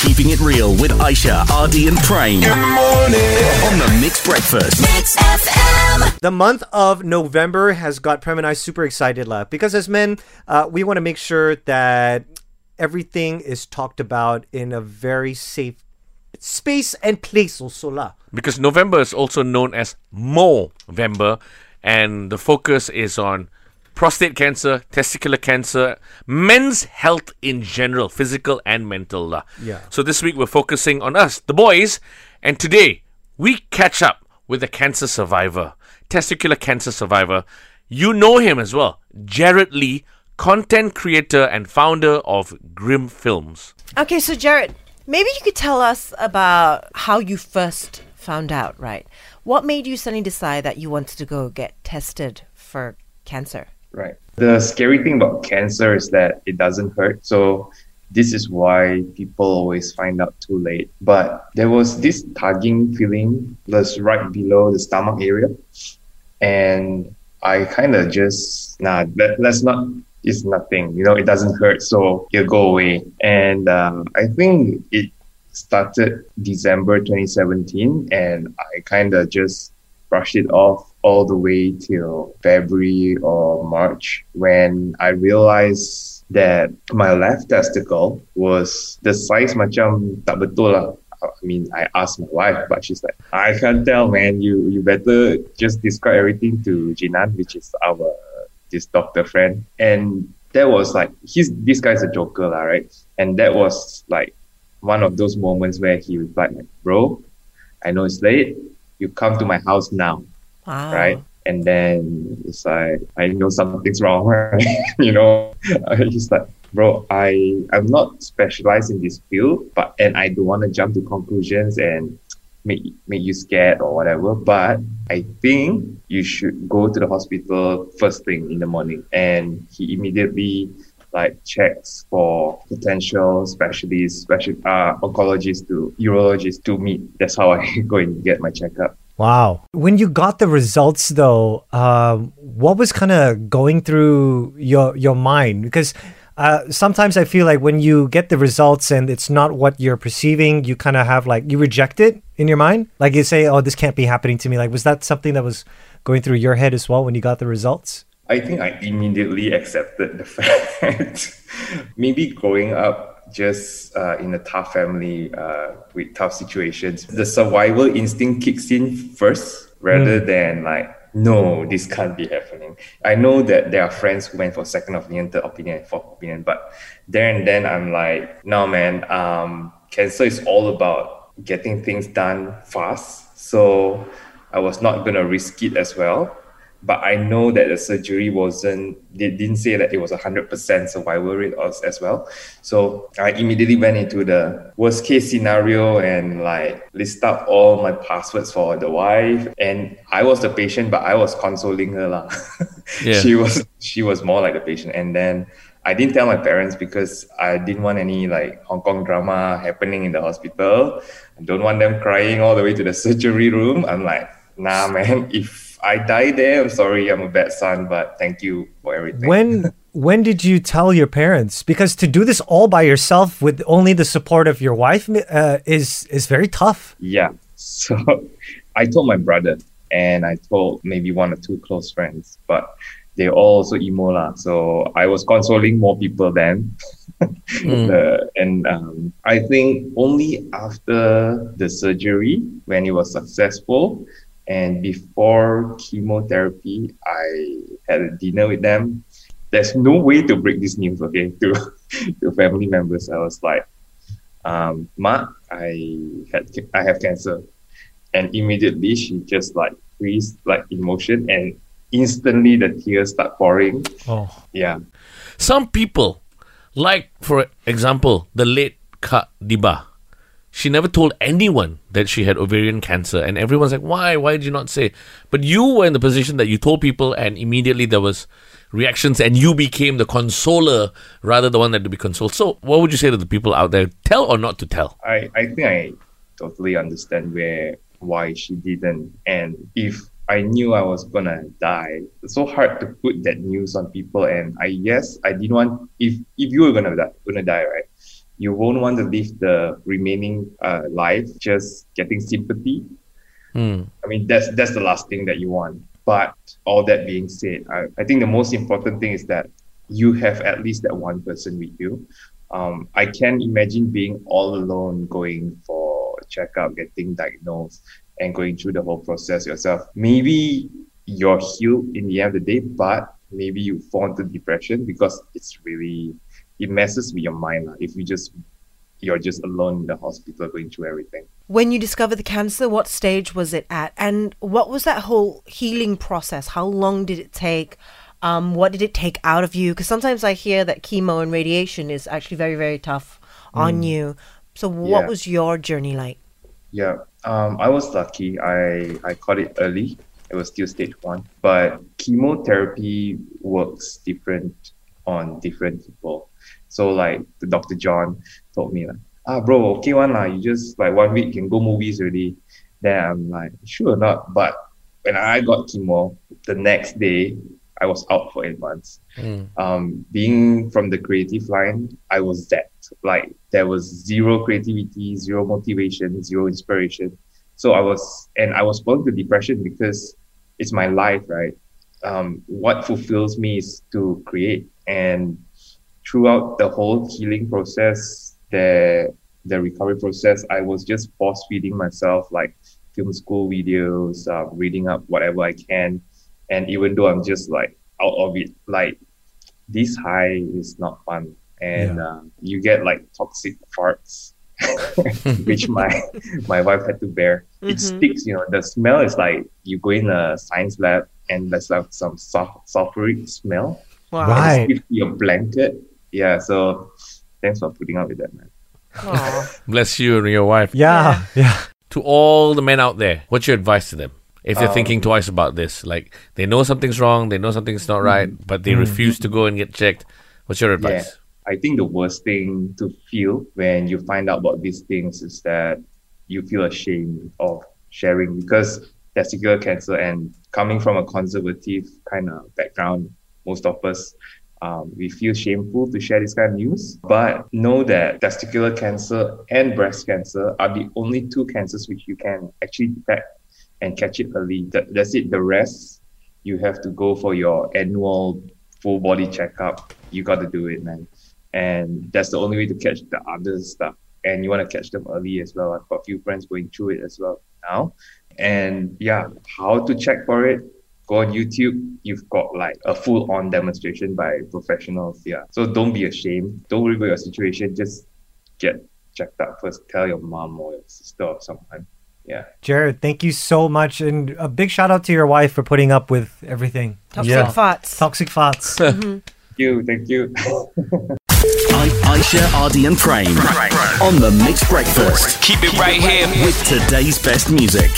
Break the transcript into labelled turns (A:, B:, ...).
A: Keeping it real with Aishah, RD, and Prem. Good morning. On the MIX Breakfast.
B: Mix FM.
C: The month of November has got Prem and I super excited, lah. Because as men, uh, we want to make sure that everything is talked about in a very safe space and place also, lah.
D: because November is also known as Movember, and the focus is on prostate cancer, testicular cancer, men's health in general, physical and mental. lah.
C: Yeah.
D: So this week we're focusing on us, the boys, and today we catch up with a cancer survivor, testicular cancer survivor. You know him as well, Jared Lee, content creator and founder of Grim Films.
E: Okay, so Jared, maybe you could tell us about how you first found out, right? What made you suddenly decide that you wanted to go get tested for cancer?
F: Right. The scary thing about cancer is that it doesn't hurt. So this is why people always find out too late. But there was this tugging feeling that's right below the stomach area. And I kind of just, nah, let, let's not, it's nothing, you know, it doesn't hurt. So it'll go away. And um, I think it started December 2017. And I kind of just brushed it off all the way till February or March when I realized that my left testicle was the size macam tak betul lah. I mean, I asked my wife, but she's like, I can't tell, man. You you better just describe everything to Jinan, which is our this doctor friend. And that was like, he's this guy's a joker, lah, right? And that was like one of those moments where he replied, like, bro, I know it's late. You come to my house now
E: Wow.
F: right? And then it's like I know something's wrong, right? you know, I he's like, bro, I I'm not specialized in this field, but and I don't want to jump to conclusions and make make you scared or whatever. But I think you should go to the hospital first thing in the morning. And he immediately like checks for potential specialists, special uh, oncologists to urologists to meet. That's how I go and get my checkup.
C: Wow. When you got the results, though, um, what was kind of going through your your mind? Because uh, sometimes I feel like when you get the results and it's not what you're perceiving, you kind of have like you reject it in your mind. Like you say, "Oh, this can't be happening to me." Like, was that something that was going through your head as well when you got the results?
F: I think I immediately accepted the fact. Maybe growing up just uh, in a tough family uh, with tough situations, the survival instinct kicks in first rather than like, no, this can't be happening. I know that there are friends who went for second opinion, third opinion, and fourth opinion, but there and then I'm like, no, man, um, cancer is all about getting things done fast. So I was not going to risk it as well but I know that the surgery wasn't, they didn't say that it was a 100% survival rate as, as well. So I immediately went into the worst case scenario and like list out all my passwords for the wife. And I was the patient, but I was consoling her. lah.
D: Yeah.
F: she was, she was more like the patient. And then I didn't tell my parents because I didn't want any like Hong Kong drama happening in the hospital. I don't want them crying all the way to the surgery room. I'm like, nah, man, if I die there, I'm sorry, I'm a bad son, but thank you for everything.
C: When when did you tell your parents? Because to do this all by yourself with only the support of your wife uh, is is very tough.
F: Yeah. So I told my brother and I told maybe one or two close friends, but they all also emo lah. So I was consoling more people then. The- and um, I think only after the surgery, when it was successful, and before chemotherapy, I had a dinner with them. There's no way to break this news, okay, to to family members. I was like, um, Ma, I had I have cancer, and immediately she just like freeze like emotion, and instantly the tears start pouring.
C: Oh.
F: Yeah,
D: Some people, like for example, the late Kak Diba, she never told anyone that she had ovarian cancer, and everyone's like, "Why? Why did you not say?" But you were in the position that you told people, and immediately there was reactions, and you became the consoler rather the one that to be consoled. So, what would you say to the people out there? Tell or not to tell?
F: I, I think I totally understand where why she didn't. And if I knew I was gonna die, it's so hard to put that news on people. And I yes, I didn't want if if you were gonna die, gonna die, right? You won't want to live the remaining uh, life just getting sympathy.
D: Mm.
F: I mean, that's that's the last thing that you want. But all that being said, I, I think the most important thing is that you have at least that one person with you. Um, I can imagine being all alone going for checkup, getting diagnosed, and going through the whole process yourself. Maybe you're healed in the end of the day, but maybe you fall into depression because it's really it messes with your mind if you just you're just alone in the hospital going through everything.
E: When you discovered the cancer, what stage was it at? And what was that whole healing process? How long did it take? Um, what did it take out of you? Because sometimes I hear that chemo and radiation is actually very, very tough on you. So, what
F: Yeah.
E: was your journey like?
F: Yeah, um, I was lucky. I I caught it early. It was still stage one, but chemotherapy works different on different people. So like the Dr. John told me like, ah bro, okay one lah. You just like one week can go movies already. Then I'm like, sure or not. But when I got chemo, the next day I was out for eight months. Um, being from the creative line, I was that. Like there was zero creativity, zero motivation, zero inspiration. So I was, and I was prone to depression because it's my life, right? Um, what fulfills me is to create. And throughout the whole healing process, the the recovery process, I was just force feeding myself like film school videos, uh, reading up whatever I can. And even though I'm just like out of it, like this high is not fun. And
C: Yeah.
F: uh, you get like toxic farts, which my my wife had to bear. It sticks, you know. The smell is like you go in a science lab and there's like some sul- sulfuric smell.
E: Wow.
C: Right.
F: It's your blanket. Yeah. So thanks for putting up with that, man.
D: Bless you and your wife.
C: Yeah, yeah.
D: To all the men out there, what's your advice to them? If they're
F: Um,
D: thinking twice about this, like they know something's wrong, they know something's not right, but they refuse to go and get checked. What's your advice?
F: I think the worst thing to feel when you find out about these things is that you feel ashamed of sharing because testicular cancer and coming from a conservative kind of background, most of us, um, we feel shameful to share this kind of news. But know that testicular cancer and breast cancer are the only two cancers which you can actually detect and catch it early. That, that's it. The rest, you have to go for your annual full body checkup. You got to do it, man. And that's the only way to catch the other stuff. And you want to catch them early as well. I've got a few friends going through it as well now. And yeah, how to check for it? Go on YouTube. You've got like a full on demonstration by professionals. Yeah. So don't be ashamed. Don't worry about your situation. Just get checked out first. Tell your mom or your sister or someone. Yeah.
C: Jared, thank you so much, and a big shout out to your wife for putting up with everything.
E: Toxic
C: Yeah.
E: farts.
C: Toxic thoughts. Mm-hmm.
F: Thank you. Thank you.
A: I- Aishah, RD, and Prem on the MIX Breakfast
B: Keep it right here.
A: with today's best music.